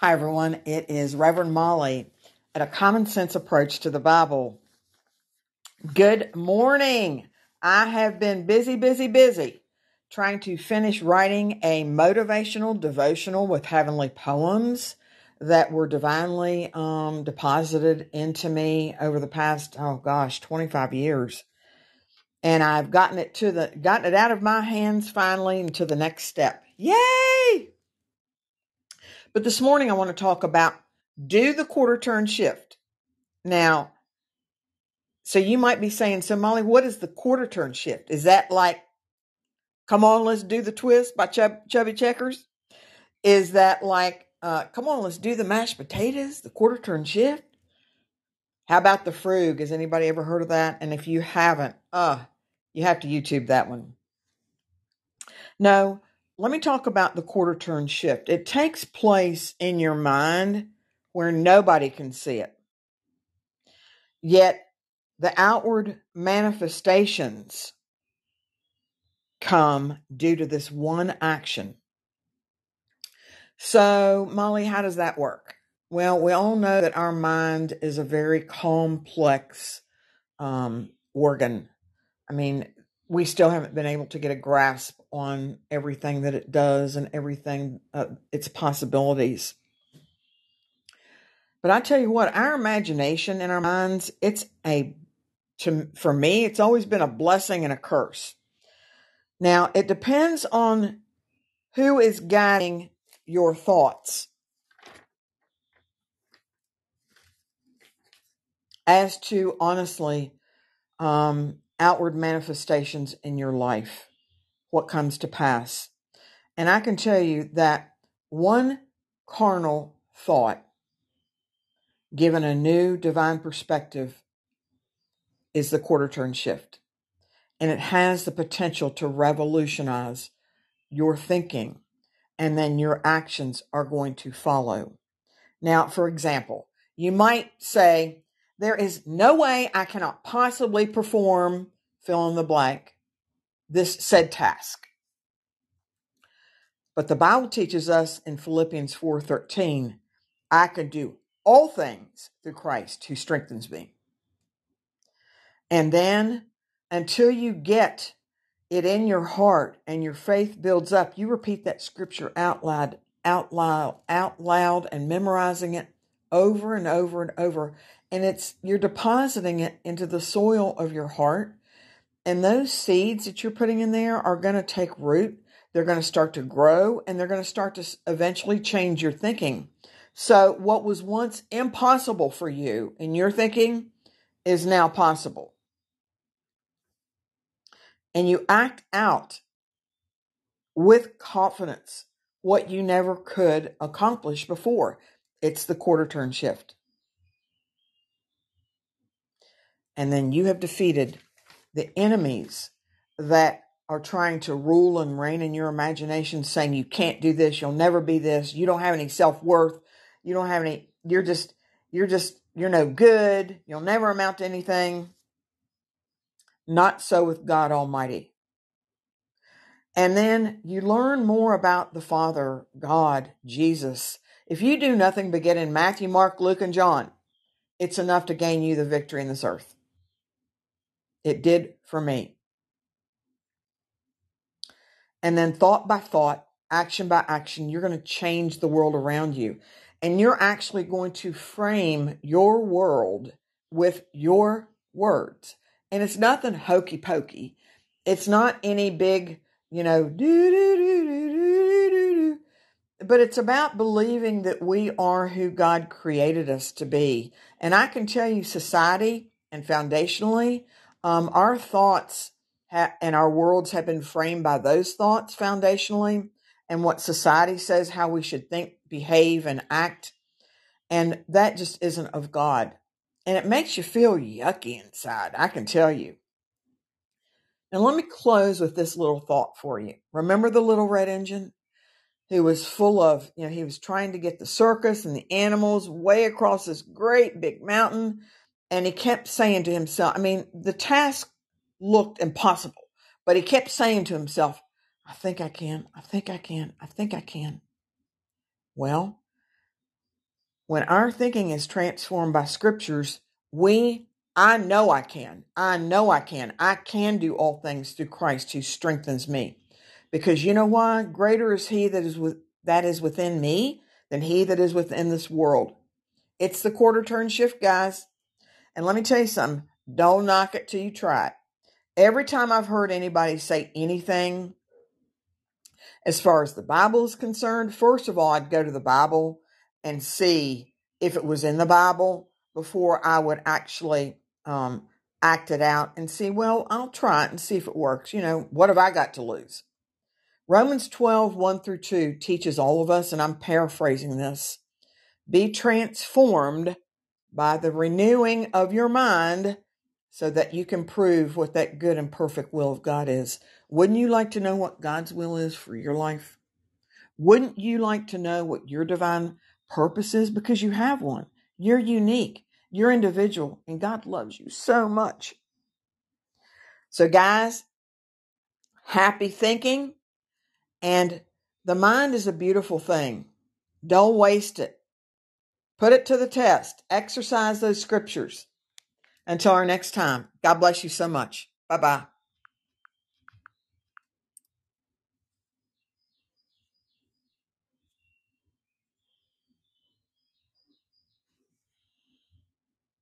Hi, everyone. It is Reverend Molly at a common sense approach to the Bible. Good morning. I have been busy, busy, busy trying to finish writing a motivational devotional with heavenly poems that were divinely um, deposited into me over the past, oh gosh, 25 years. And I've gotten it to the, gotten it out of my hands finally and to the next step. Yay! But this morning I want to talk about do the quarter turn shift. Now, so you might be saying, so Molly, what is the quarter turn shift? Is that like, come on, let's do the twist by Chub- Chubby Checkers? Is that like, uh, come on, let's do the mashed potatoes, the quarter turn shift? How about the frug? Has anybody ever heard of that? And if you haven't, uh, you have to YouTube that one. No, let me talk about the quarter turn shift. It takes place in your mind where nobody can see it. Yet the outward manifestations come due to this one action. So, Molly, how does that work? Well, we all know that our mind is a very complex um, organ. I mean, we still haven't been able to get a grasp on everything that it does and everything uh, its possibilities. But i tell you what our imagination and our minds it's a to for me it's always been a blessing and a curse. Now it depends on who is guiding your thoughts. As to honestly um, outward manifestations in your life, what comes to pass. And I can tell you that one carnal thought, given a new divine perspective, is the quarter turn shift. And it has the potential to revolutionize your thinking, and then your actions are going to follow. Now, for example, you might say, There is no way I cannot possibly perform fill in the blank, this said task. But the Bible teaches us in Philippians 4:13, I can do all things through Christ who strengthens me. And then until you get it in your heart and your faith builds up, you repeat that scripture out loud, out loud, out loud and memorizing it over and over and over. And it's you're depositing it into the soil of your heart and those seeds that you're putting in there are going to take root. They're going to start to grow and they're going to start to eventually change your thinking. So, what was once impossible for you in your thinking is now possible. And you act out with confidence what you never could accomplish before. It's the quarter turn shift. And then you have defeated the enemies that are trying to rule and reign in your imagination, saying you can't do this, you'll never be this, you don't have any self worth, you don't have any, you're just, you're just, you're no good, you'll never amount to anything. Not so with God Almighty. And then you learn more about the Father, God, Jesus. If you do nothing but get in Matthew, Mark, Luke, and John, it's enough to gain you the victory in this earth. It did for me. And then thought by thought, action by action, you're going to change the world around you. And you're actually going to frame your world with your words. And it's nothing hokey pokey. It's not any big, you know, do, do, do, do, do, do, do. But it's about believing that we are who God created us to be. And I can tell you, society and foundationally, um, our thoughts ha- and our worlds have been framed by those thoughts foundationally and what society says how we should think, behave, and act. And that just isn't of God. And it makes you feel yucky inside, I can tell you. Now, let me close with this little thought for you. Remember the little red engine who was full of, you know, he was trying to get the circus and the animals way across this great big mountain and he kept saying to himself, I mean, the task looked impossible, but he kept saying to himself, I think I can, I think I can, I think I can. Well, when our thinking is transformed by scriptures, we I know I can. I know I can. I can do all things through Christ who strengthens me. Because you know why? Greater is he that is with that is within me than he that is within this world. It's the quarter turn shift, guys. And let me tell you something. Don't knock it till you try it. Every time I've heard anybody say anything as far as the Bible is concerned, first of all, I'd go to the Bible and see if it was in the Bible before I would actually um, act it out and see, well, I'll try it and see if it works. You know, what have I got to lose? Romans 12, 1 through 2 teaches all of us, and I'm paraphrasing this be transformed by the renewing of your mind so that you can prove what that good and perfect will of God is. Wouldn't you like to know what God's will is for your life? Wouldn't you like to know what your divine purpose is? Because you have one. You're unique. You're individual and God loves you so much. So guys, happy thinking and the mind is a beautiful thing. Don't waste it. Put it to the test. Exercise those scriptures. Until our next time, God bless you so much. Bye bye.